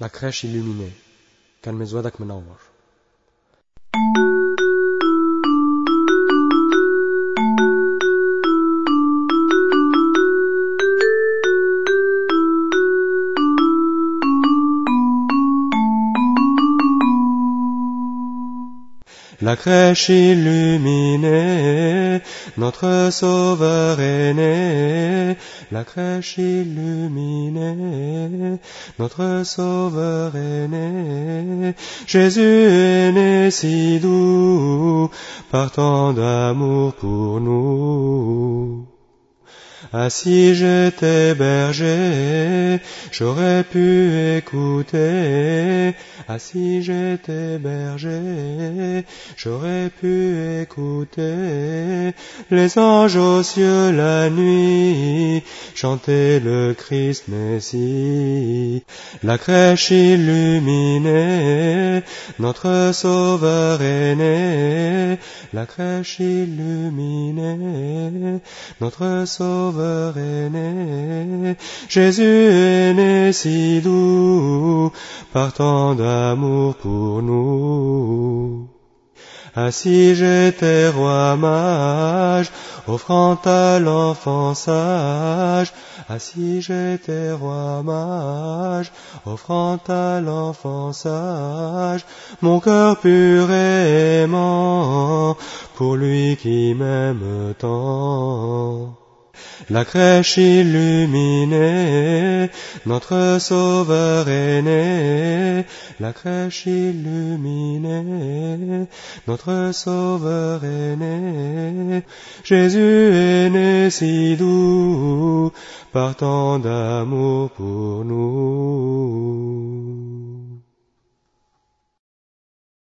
La crèche illuminée. Kan Mezouadak Menawar. La crèche illuminée, notre sauveur est né. La crèche illuminée, notre sauveur est né. Jésus est né si doux, par tant d'amour pour nous. Ah si j'étais berger, j'aurais pu écouter. Ah si j'étais berger, j'aurais pu écouter les anges aux cieux la nuit chanter le Christ Messie. La crèche illuminée, notre Sauveur est né. La crèche illuminée, notre Sauveur est né. Jésus est né si doux, par tant d'amour pour nous. Ah si j'étais roi mage, offrant à l'enfant sage, ah si j'étais roi mage, offrant à l'enfant sage, mon cœur pur et aimant, pour lui qui m'aime tant. La crèche illuminée, notre Sauveur est né. La crèche illuminée, notre Sauveur est né. Jésus est né si doux, par tant d'amour pour nous.